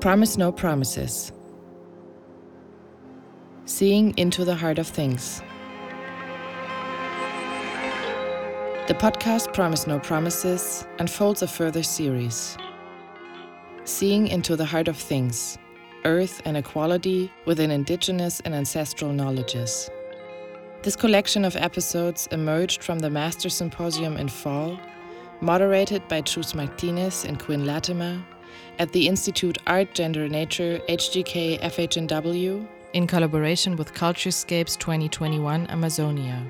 Promise No Promises. Seeing into the Heart of Things. The podcast Promise No Promises unfolds a further series. Seeing into the Heart of Things Earth and Equality within Indigenous and Ancestral Knowledges. This collection of episodes emerged from the Master Symposium in fall, moderated by Chus Martinez and Quinn Latimer at the Institute Art, Gender, Nature, HGK FHNW in collaboration with Culturescapes 2021 Amazonia.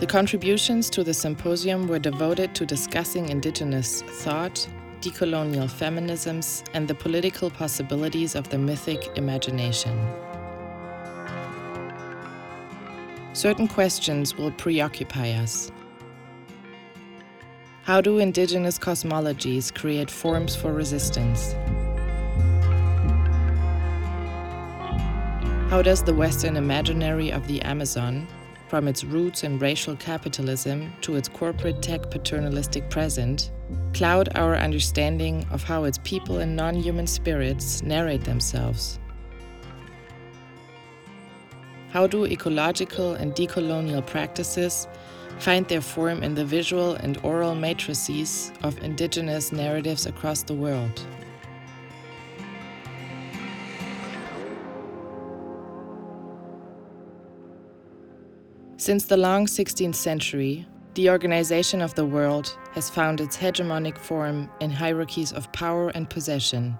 The contributions to the symposium were devoted to discussing Indigenous thought, decolonial feminisms, and the political possibilities of the mythic imagination. Certain questions will preoccupy us. How do indigenous cosmologies create forms for resistance? How does the Western imaginary of the Amazon, from its roots in racial capitalism to its corporate tech paternalistic present, cloud our understanding of how its people and non human spirits narrate themselves? How do ecological and decolonial practices find their form in the visual and oral matrices of indigenous narratives across the world? Since the long 16th century, the organization of the world has found its hegemonic form in hierarchies of power and possession.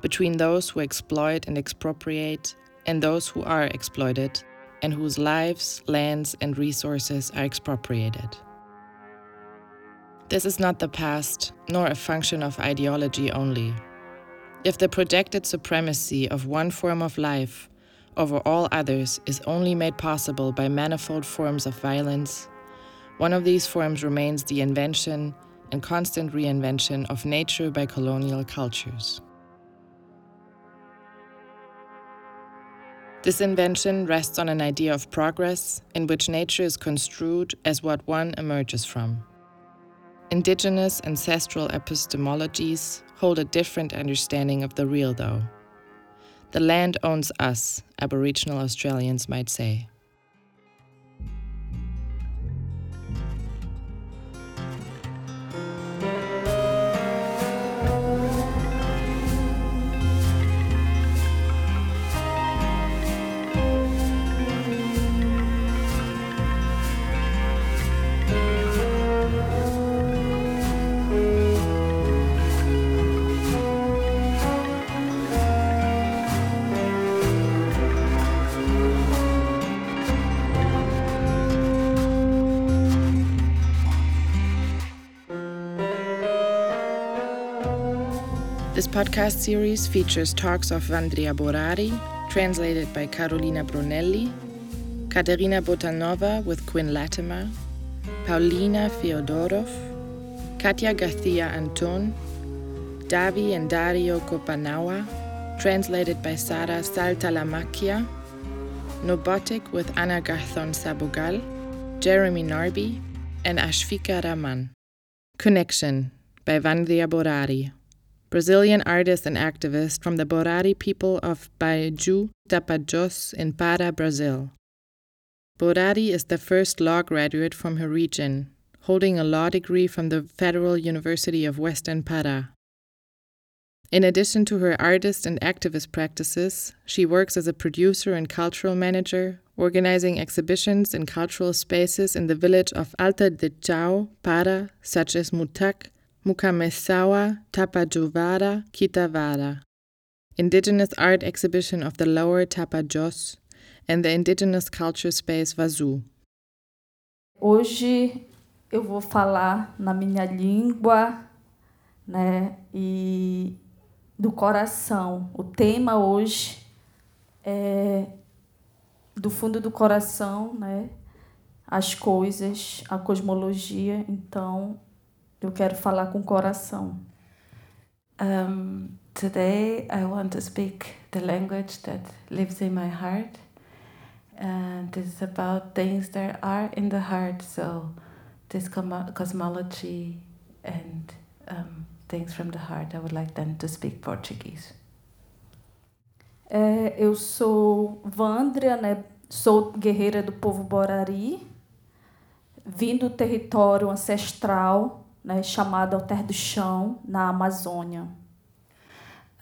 Between those who exploit and expropriate and those who are exploited and whose lives, lands, and resources are expropriated. This is not the past, nor a function of ideology only. If the projected supremacy of one form of life over all others is only made possible by manifold forms of violence, one of these forms remains the invention and constant reinvention of nature by colonial cultures. This invention rests on an idea of progress in which nature is construed as what one emerges from. Indigenous ancestral epistemologies hold a different understanding of the real, though. The land owns us, Aboriginal Australians might say. Podcast series features talks of Vandria Borari, translated by Carolina Brunelli, Katerina Botanova with Quinn Latimer, Paulina Feodorov, Katya Garcia Anton, Davi and Dario Kopanawa, translated by Sara Saltalamacchia, Nobotic with Anna Garthon Sabogal, Jeremy Narby, and Ashfika Raman. Connection by Vandria Borari. Brazilian artist and activist from the Borari people of Baiju, Tapajós in Para, Brazil. Borari is the first law graduate from her region, holding a law degree from the Federal University of Western Para. In addition to her artist and activist practices, she works as a producer and cultural manager, organizing exhibitions in cultural spaces in the village of Alta de Chao, Para, such as Mutak, Mukamesawa Tapajovara Kitavara, Indigenous Art Exhibition of the Lower Tapajós, and the Indigenous Culture Space Vazu. Hoje eu vou falar na minha língua, né, e do coração. O tema hoje é do fundo do coração, né, as coisas, a cosmologia. Então, Eu quero falar com o coração. Um, today I want to speak the language that lives in my heart. And it's about things that are in the heart. So this cosmology and um, things from the heart, I would like then to speak Portuguese. É, eu sou Vandria, né? Sou guerreira do povo Borari, vim do território ancestral, né, chamado Alter do Chão, na Amazônia.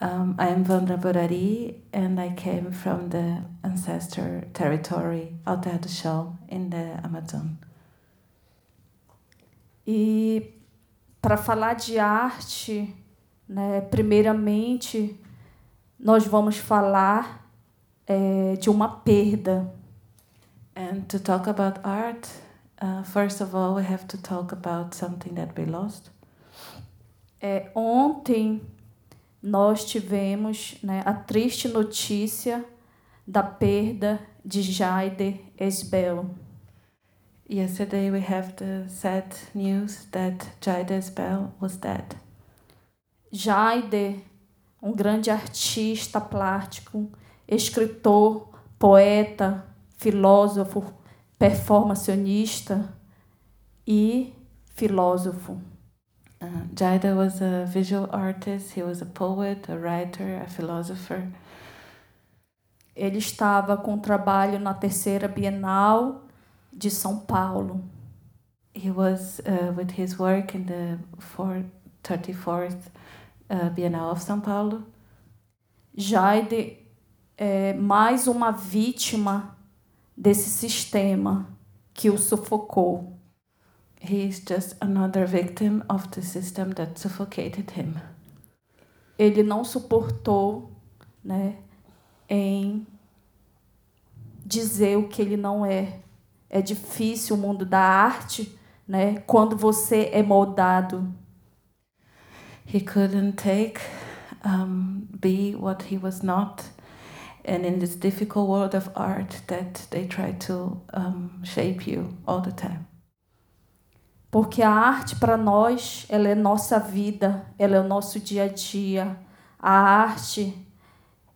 Um, I am Vandra Borari and I came from the ancestor territory Alter do Chão in the Amazon. E para falar de arte, né, primeiramente nós vamos falar é, de uma perda. And to talk about art, uh, first of all, we have to talk about something that we lost. É, ontem nós tivemos né, a triste notícia da perda de Jaide Esbel. Yesterday we have the sad news that Jaide Esbel was dead. Jaide, um grande artista plástico, escritor, poeta, filósofo, performacionista e filósofo. Uh, Jaida was a visual artist, he was a poet, a writer, a philosopher. Ele estava com trabalho na terceira Bienal de São Paulo. He was uh, with his work in the 34th uh, Bienal of São Paulo. Jaide é mais uma vítima desse sistema que o sufocou. He is just another victim of the system that suffocated him. Ele não suportou, né, em dizer o que ele não é. É difícil o mundo da arte, né, quando você é moldado. He couldn't take um, be what he was not and in this difficult world of art that they try to um, shape you all the time. Porque a arte para nós, ela é nossa vida, ela é o nosso dia a dia. A arte,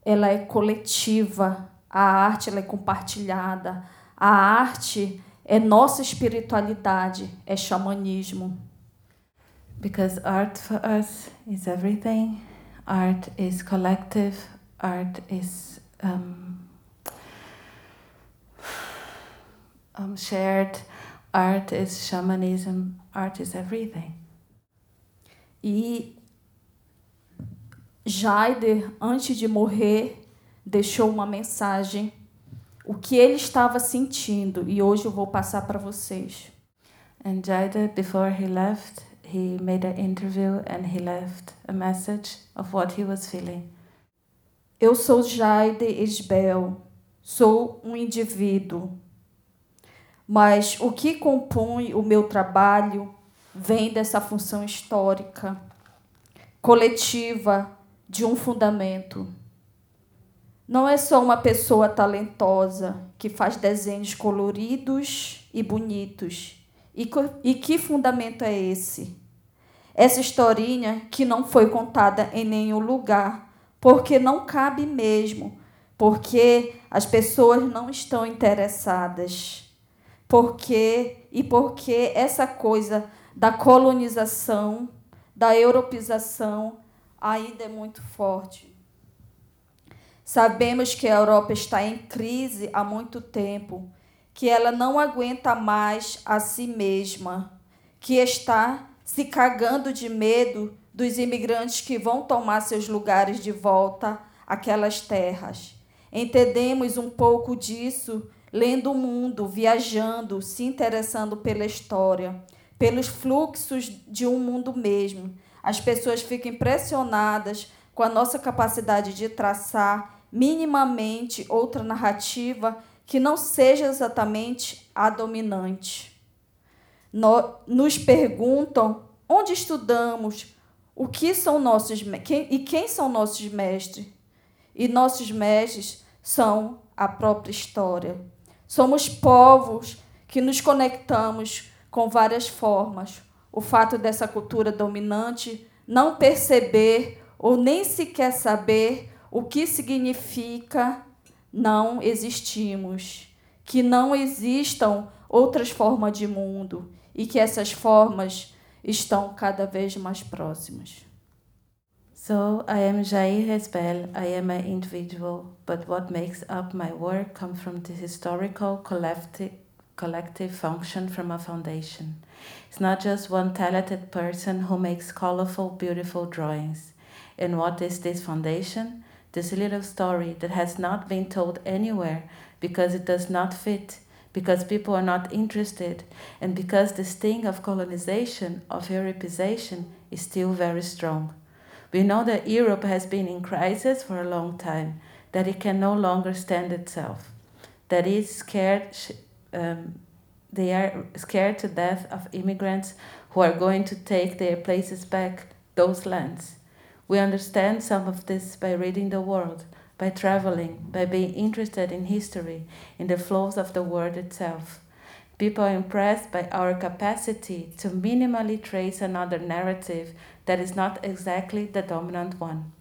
ela é coletiva, a arte ela é compartilhada. A arte é nossa espiritualidade, é xamanismo. Because art for us is everything. Art is collective. Art is um, um, shared. Art is shamanism. Art is everything. E Jaider, antes de morrer, deixou uma mensagem, o que ele estava sentindo, e hoje eu vou passar para vocês. And Jaider, before he left, he made an interview and he left a message of what he was feeling. Eu sou Jaide Esbel, sou um indivíduo, mas o que compõe o meu trabalho vem dessa função histórica, coletiva, de um fundamento. Não é só uma pessoa talentosa que faz desenhos coloridos e bonitos. E, e que fundamento é esse? Essa historinha que não foi contada em nenhum lugar porque não cabe mesmo, porque as pessoas não estão interessadas. Porque e porque essa coisa da colonização, da europeização ainda é muito forte. Sabemos que a Europa está em crise há muito tempo, que ela não aguenta mais a si mesma, que está se cagando de medo dos imigrantes que vão tomar seus lugares de volta àquelas terras. Entendemos um pouco disso lendo o mundo, viajando, se interessando pela história, pelos fluxos de um mundo mesmo. As pessoas ficam impressionadas com a nossa capacidade de traçar minimamente outra narrativa que não seja exatamente a dominante. Nos perguntam onde estudamos, o que são nossos quem, e quem são nossos mestres? E nossos mestres são a própria história. Somos povos que nos conectamos com várias formas. O fato dessa cultura dominante não perceber ou nem sequer saber o que significa não existimos. Que não existam outras formas de mundo e que essas formas estão cada vez mais próximas. So I am Jair Hesbel, I am an individual, but what makes up my work comes from the historical collective, collective function from a foundation. It's not just one talented person who makes colorful, beautiful drawings. And what is this foundation? This little story that has not been told anywhere because it does not fit, because people are not interested, and because the sting of colonization, of Europeization, is still very strong. We know that Europe has been in crisis for a long time, that it can no longer stand itself, that it's scared, um, they are scared to death of immigrants who are going to take their places back, those lands. We understand some of this by reading the world, by traveling, by being interested in history, in the flows of the world itself. People are impressed by our capacity to minimally trace another narrative that is not exactly the dominant one.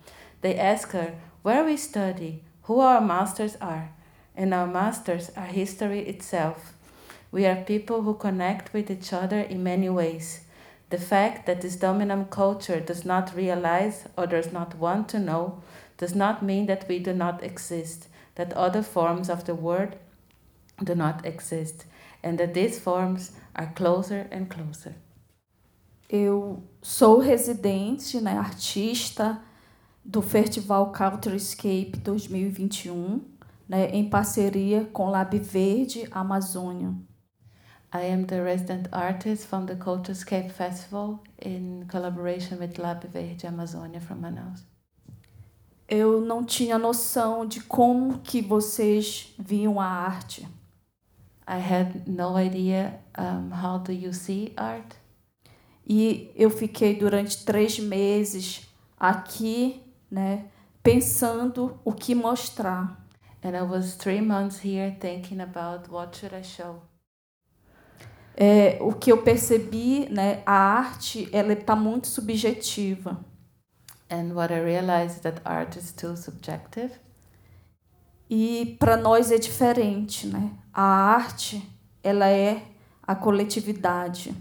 They ask her where we study, who our masters are, and our masters are history itself. We are people who connect with each other in many ways. The fact that this dominant culture does not realize or does not want to know does not mean that we do not exist, that other forms of the world do not exist, and that these forms are closer and closer. Eu sou residente, né, artista do Festival Culturescape 2021, um, né, em parceria com Lab Verde Amazônia. I am the resident artist from the Culturescape Festival in collaboration with Lab Verde Amazônia from Manaus. Eu não tinha noção de como que vocês viam a arte. I had no idea um, how do you see art. E eu fiquei durante três meses aqui, né, pensando o que mostrar. And I was three months here thinking about what should I show. É, o que eu percebi, né, a arte, ela está muito subjetiva. And what I realized that art is too subjective. E para nós é diferente, né? A arte, ela é a coletividade.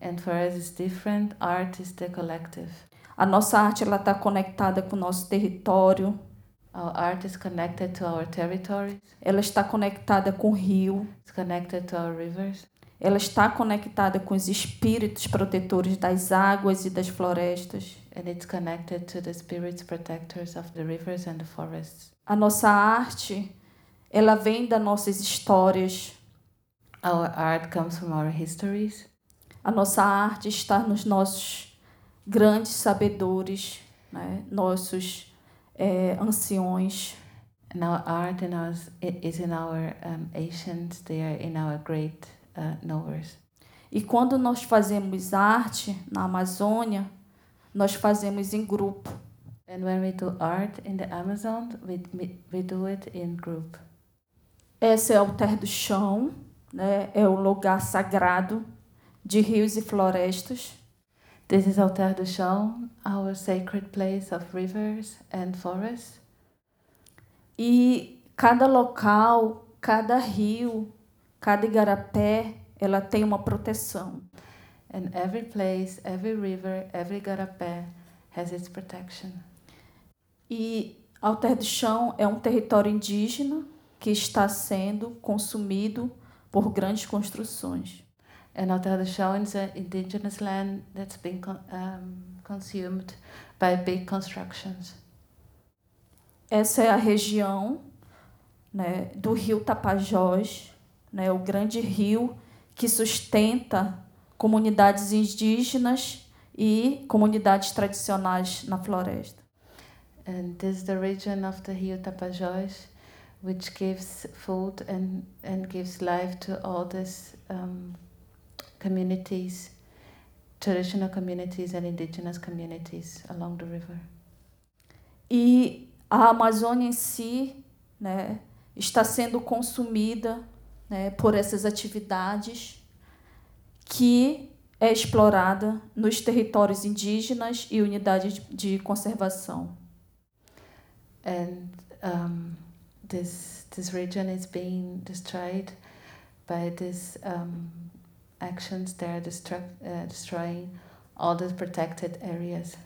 And for us it's different. Art is the collective. A nossa arte ela está conectada com o nosso território. Our art is connected to our territories. Ela está conectada com o rio. It's connected to our rivers. Ela está conectada com os espíritos protetores das águas e das florestas. And it's connected to the spirits protectors of the rivers and the forests. A nossa arte, ela vem das nossas histórias. Our art comes from our histories. A nossa arte está nos nossos grandes sabedores, né? nossos é, anciões. And our art in our, is in our um, ancients, they are in our great uh, knowers. E quando nós fazemos arte na Amazônia, nós fazemos em grupo. And when we do art in the Amazon, we, we do it in group. Esse é o Terra do Chão, né? é o lugar sagrado de rios e florestas. This is Altar do Chão, our sacred place of rivers and forests. E cada local, cada rio, cada igarapé, ela tem uma proteção. And every place, every river, every garapé has its protection. E Alter do Chão é um território indígena que está sendo consumido por grandes construções. And Alter do Chão is an indigenous land that's been um, consumed by big constructions. Essa é a região né, do rio Tapajós, né, o grande rio que sustenta comunidades indígenas e comunidades tradicionais na floresta. And this is the region of the Rio Tapajós, which gives food and, and gives life to all these um, communities, traditional communities and indigenous communities along the river. E a Amazônia em si né, está sendo consumida né, por essas atividades que é explorada nos territórios indígenas e unidades de conservação. And um, this, this region is being destroyed by these um, actions, they are uh, destroying all the protected areas.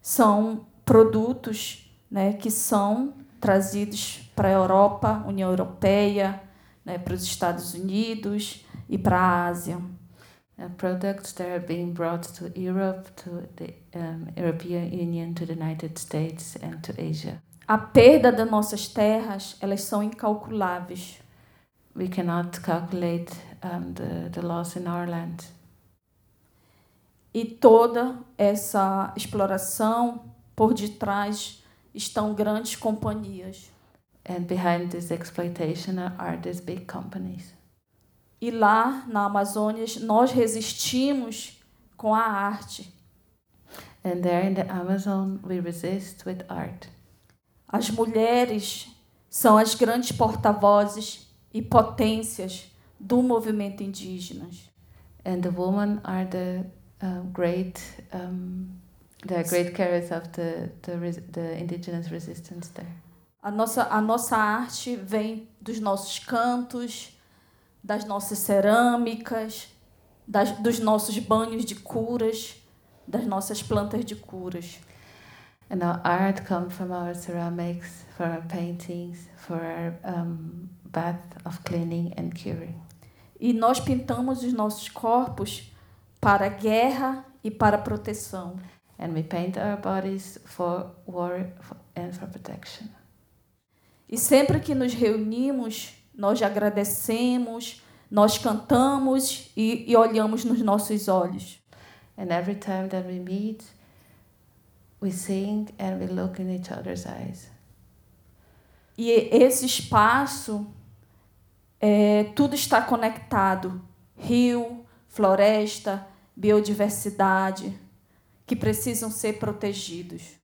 São produtos né, que são trazidos para a Europa, União Europeia, né, para os Estados Unidos e para a Ásia. Uh, products that are being brought to Europe, to the um, European Union, to the United States, and to Asia. A perda das nossas terras, elas são incalculáveis. We cannot calculate um, the, the loss in our land. E toda essa exploração, por detrás, estão grandes companhias. And behind this exploitation are these big companies. E lá na Amazônia, nós resistimos com a arte. And there in the Amazon, we resist with art. As mulheres são as grandes porta-vozes e potências do movimento indígena. And the women are the uh, great, um, the great carriers of the, the, the indigenous resistance there. A nossa, a nossa arte vem dos nossos cantos, das nossas cerâmicas, das, dos nossos banhos de curas, das nossas plantas de curas. And our art comes from our ceramics, for our paintings, for our um, bath of cleaning and curing. E nós pintamos os nossos corpos para guerra e para proteção. And we paint our bodies for war and for protection. E sempre que nos reunimos, nós agradecemos, nós cantamos e, e olhamos nos nossos olhos. And every time that we meet, we sing and we look in each other's eyes. E esse espaço, é, tudo está conectado: rio, floresta, biodiversidade, que precisam ser protegidos.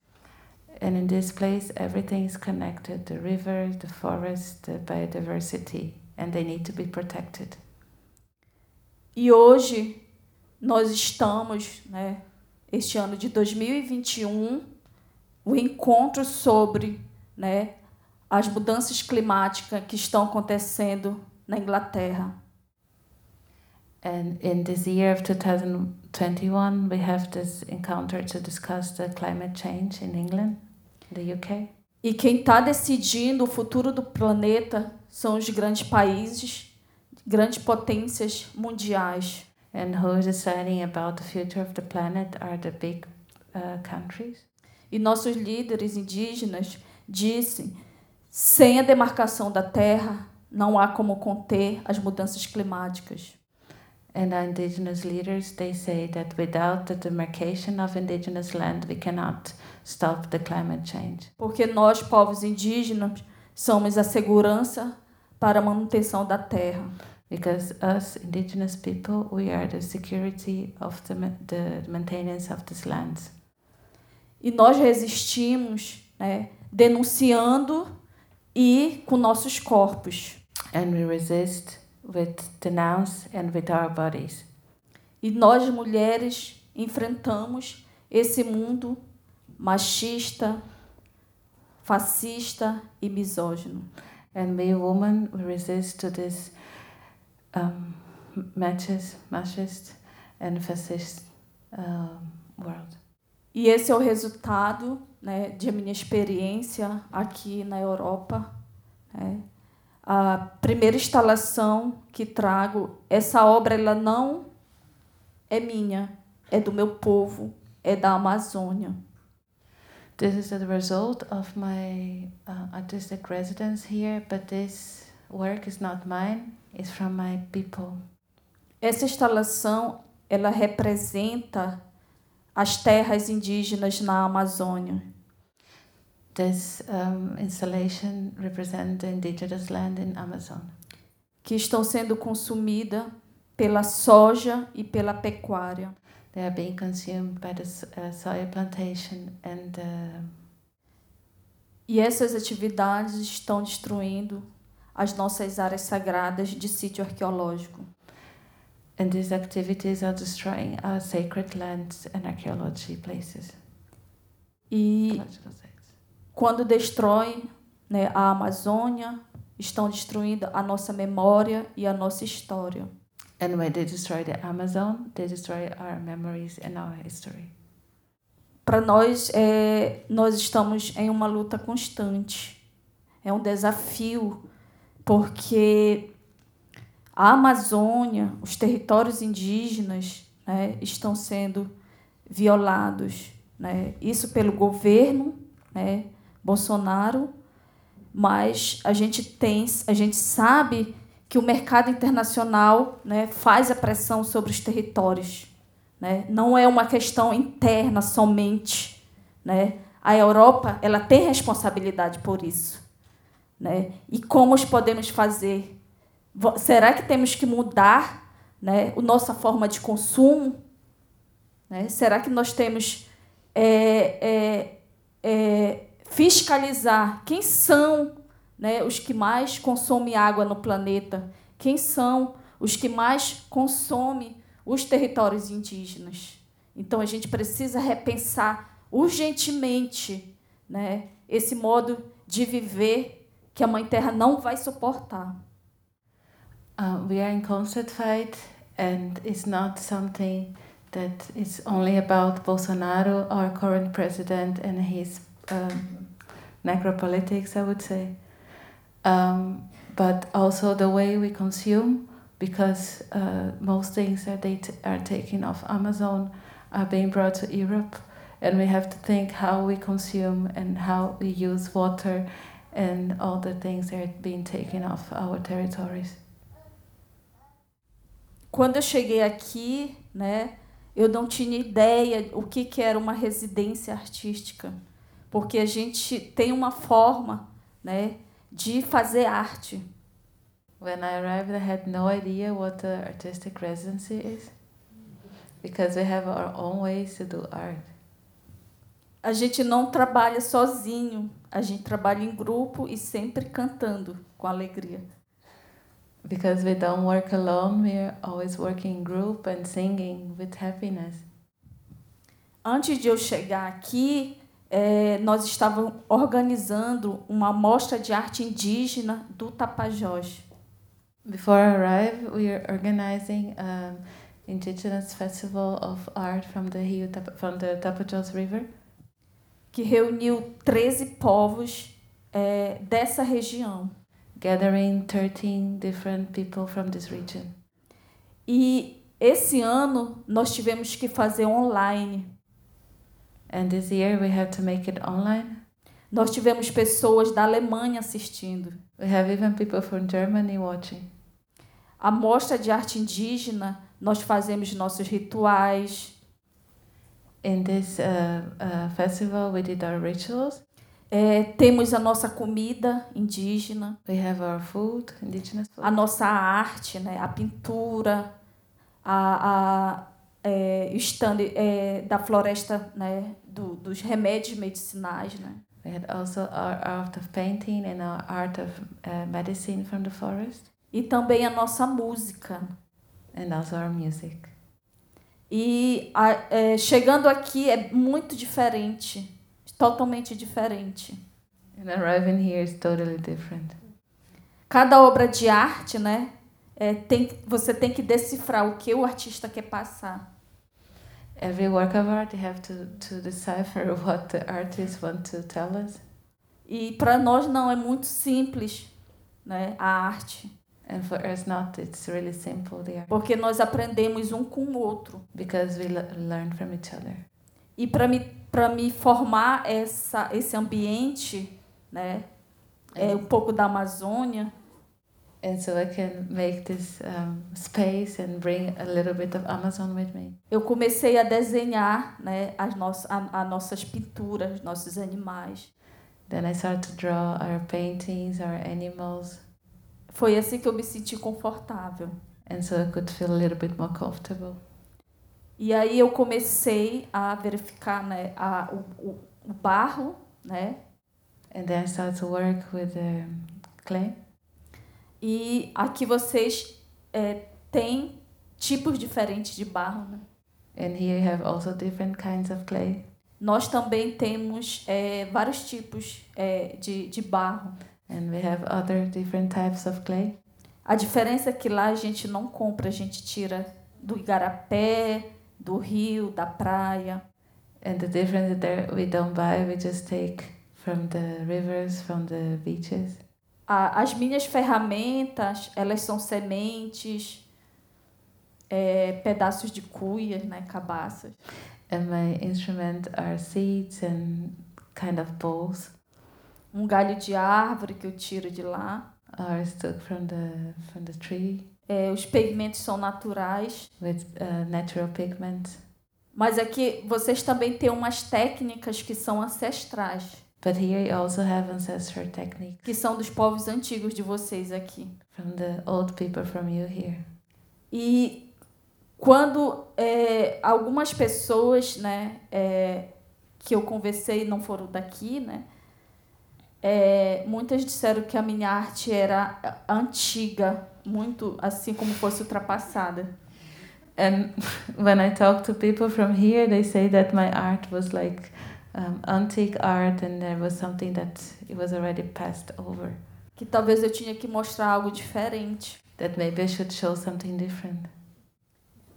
And in this place, everything is connected the river, the forest, the biodiversity, and they need to be protected. E hoje nós estamos, né, este ano de 2021, o encontro sobre né, as mudanças climáticas que estão acontecendo na Inglaterra. And in this year of 2021, we have this encounter to discuss the climate change in England, the UK. E quem está decidindo o futuro do planeta são os grandes países, grandes potências mundiais. And who is deciding about the future of the planet are the big uh, countries. E nossos líderes indígenas dizem: sem a demarcação da terra, não há como conter as mudanças climáticas. And our indigenous leaders, they say that without the demarcation of indigenous land, we cannot stop the climate change. Porque nós, povos indígenas, somos a segurança para a manutenção da terra. Because us indigenous people, we are the security of the, the maintenance of these lands. E nós resistimos, né, denunciando e com nossos corpos. And we resist with denounce and with our bodies. E nós, mulheres, enfrentamos esse mundo machista, fascista e misógino. And we women, we resist to this um, matches, machist and fascist um, world. E esse é o resultado né, de minha experiência aqui na Europa. né. A primeira instalação que trago, essa obra ela não é minha, é do meu povo, é da Amazônia. This is the result of my uh, artistic residence here, but this work is not mine, it's from my people. Essa instalação ela representa as terras indígenas na Amazônia. This um, installation represents the indigenous land in Amazon que estão sendo consumidas pela soja e pela pecuária. They are being consumed by the uh, soya plantation and uh, E essas atividades estão destruindo as nossas áreas sagradas de sítio arqueológico. and these activities are destroying our sacred lands and archaeology places. E. quando destrói né, a Amazônia, estão destruindo a nossa memória e a nossa história. And when they destroy the Amazon, they destroy our memories and our history. Para nós, é, nós estamos em uma luta constante. É um desafio, porque a Amazônia, os territórios indígenas, né, estão sendo violados. Né? Isso pelo governo né, Bolsonaro, mas a gente tem, a gente sabe que o mercado internacional né, faz a pressão sobre os territórios. Né? Não é uma questão interna somente. Né? A Europa ela tem responsabilidade por isso. Né? E como podemos fazer? Será que temos que mudar né, a nossa forma de consumo? Né? Será que nós temos é, é, é, fiscalizar quem são né, os que mais consomem água no planeta, quem são os que mais consomem os territórios indígenas. Então a gente precisa repensar urgentemente né, esse modo de viver que a Mãe Terra não vai suportar. Uh, we are in constant fight and it's not something that is only about Bolsonaro, our current president, and his necropolitics, I would say. Um, but also the way we consume, because uh, most things that they are taken off Amazon are being brought to Europe, and we have to think how we consume and how we use water and all the things that are being taken off our territories. Quando eu cheguei aqui, né, eu não tinha ideia o que, que era uma residência artística, porque a gente tem uma forma, né, de fazer arte. When I arrived, I had no idea what the artistic residency is, because we have our own ways to do art. A gente não trabalha sozinho, a gente trabalha em grupo e sempre cantando com alegria. Because we don't work alone, we're always working in group and singing with happiness. Antes de eu chegar aqui, é, nós estávamos organizando uma mostra de arte indígena do Tapajós. Before I arrived, we are organizing an indigenous festival of art from the Rio from the Tapajós River, que reuniu 13 povos é, dessa região. Gathering 13 different people from this region. E esse ano nós tivemos que fazer online. And this year we had to make it online. Nós tivemos pessoas da Alemanha assistindo. We have even people from Germany watching. A mostra de arte indígena, nós fazemos nossos rituais. In this uh, uh, festival, we did our rituals. É, temos a nossa comida indígena. We have our food, indigenous food. A nossa arte, né? a pintura, a, a é, stand é, da floresta, né? Do, dos remédios medicinais, né? We had also our art of painting and our art of uh, medicine from the forest. E também a nossa música. And also our music. E a, é, chegando aqui é muito diferente, totalmente diferente. And arriving here is totally different. Cada obra de arte, né? É, tem, você tem que decifrar o que o artista quer passar. Every work of art, you have to, to decipher what the artist want to tell us. E para nós não é muito simples, né? A arte. And for us not, it's really simple the art. Porque nós aprendemos um com o outro. Because we learn from each other. E para me para me formar essa esse ambiente, né? É um pouco da Amazônia. Eu comecei a desenhar, né, as nossas a, a nossas pinturas, nossos animais. Then I started to draw our paintings, our animals. Foi assim que eu me senti confortável. And so I could feel a little bit more comfortable. E aí eu comecei a verificar, né, a, o, o, o barro, né? And then I started to work with the clay. E aqui vocês é, têm tipos diferentes de barro, né? And here you have also different kinds of clay. Nós também temos é, vários tipos é, de, de barro. And we have other different types of clay. A diferença é que lá a gente não compra, a gente tira do igarapé, do rio, da praia. And the difference there we don't buy, we just take from the rivers, from the beaches. A, as minhas ferramentas, elas são sementes, é, pedaços de cuias, né, cabaças. And my instrument are seeds and kind of bowls. Um galho de árvore que eu tiro de lá. Are took from the from the tree. É, os pigmentos são naturais. With uh, natural pigments. Mas aqui vocês também têm umas técnicas que são ancestrais. But here you also have ancestral techniques. Que são dos povos antigos de vocês aqui. From the old people from you here. E quando é, algumas pessoas, né, é, que eu conversei não foram daqui, né, é, muitas disseram que a minha arte era antiga, muito assim como fosse ultrapassada. And when I talk to people from here, they say that my art was like um, antique art and there was something that it was already passed over. Que talvez eu tinha que mostrar algo diferente. That maybe I should show something different.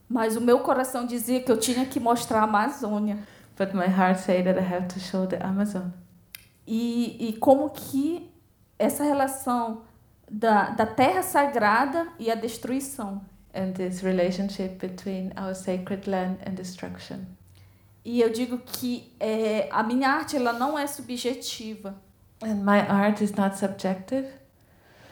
Mas o meu coração dizia que eu tinha que mostrar a Amazônia. But my heart said that I have to show the Amazon. E, e como que essa relação da, da terra sagrada e a destruição. And this relationship between our sacred land and destruction. E eu digo que é, a minha arte ela não é subjetiva. And my art is not subjective.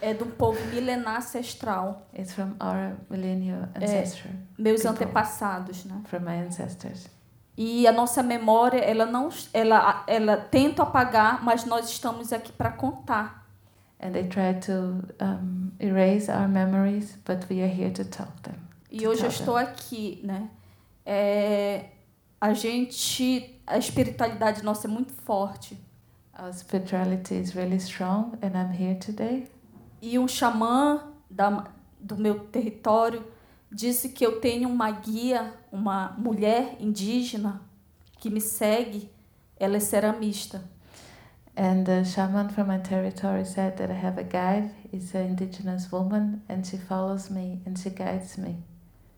É um povo milenar ancestral. It's from our millennial ancestor. É, meus people. antepassados, né? From my ancestors. E a nossa memória, ela não ela ela tenta apagar, mas nós estamos aqui para contar. And they try to um, erase our memories, but we are here to talk them. E hoje eu estou them. aqui, né? É, a gente, a espiritualidade nossa é muito forte. Our spirituality is really strong, and I'm here today. E um xamã da, do meu território disse que eu tenho uma guia, uma mulher indígena que me segue, ela é ceramista. And the shaman from my territory said that I have a guide. It's an indigenous woman, and she follows me and she guides me.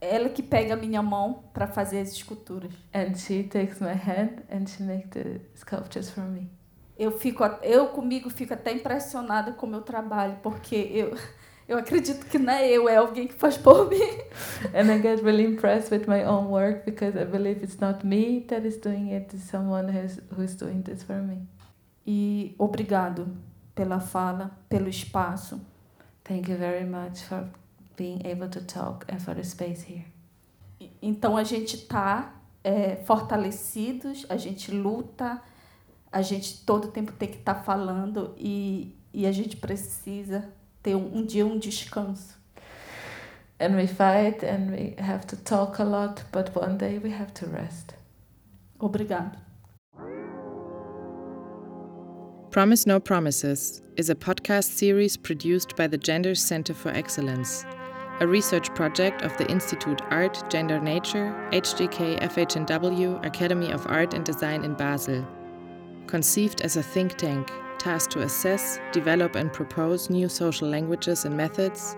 Ela que pega a minha mão para fazer as esculturas. And she takes my hand and she makes the sculptures for me. Eu fico, eu comigo fico até impressionada com o meu trabalho, porque eu eu acredito que não é eu, é alguém que faz por mim. And I get really impressed with my own work because I believe it's not me that is doing it, it's someone who's, who's doing this for me. E obrigado pela fala, pelo espaço. Thank you very much for being able to talk and for the space here. Então a gente está é, fortalecidos, a gente luta, a gente todo tempo tem que estar tá falando e, e a gente precisa ter um, um dia um descanso. And we fight and we have to talk a lot, but one day we have to rest. Obrigado. Promise No Promises is a podcast series produced by the Gender Center for Excellence, a research project of the Institute Art, Gender Nature, HGK FHNW Academy of Art and Design in Basel. Conceived as a think tank tasked to assess, develop, and propose new social languages and methods,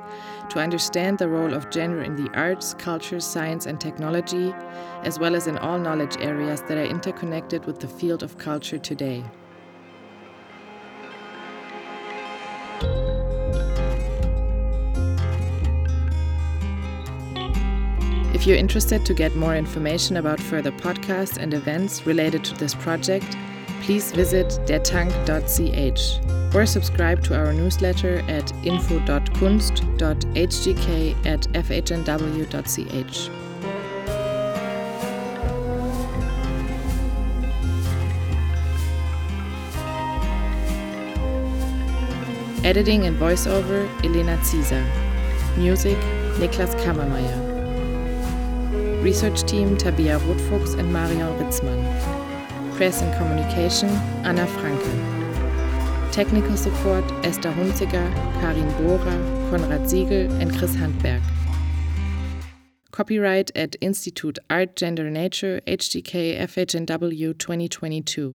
to understand the role of gender in the arts, culture, science, and technology, as well as in all knowledge areas that are interconnected with the field of culture today. If you're interested to get more information about further podcasts and events related to this project, please visit dertank.ch or subscribe to our newsletter at info.kunst.hgk at fhnw.ch. Editing and voiceover Elena Zieser. Music Niklas Kammermeier. Research team Tabia Rotfuchs and Marion Ritzmann. Press and Communication Anna Franke. Technical support Esther Hunziger, Karin Bohrer, Konrad Siegel, and Chris Handberg. Copyright at Institute Art Gender Nature HDK FHNW 2022.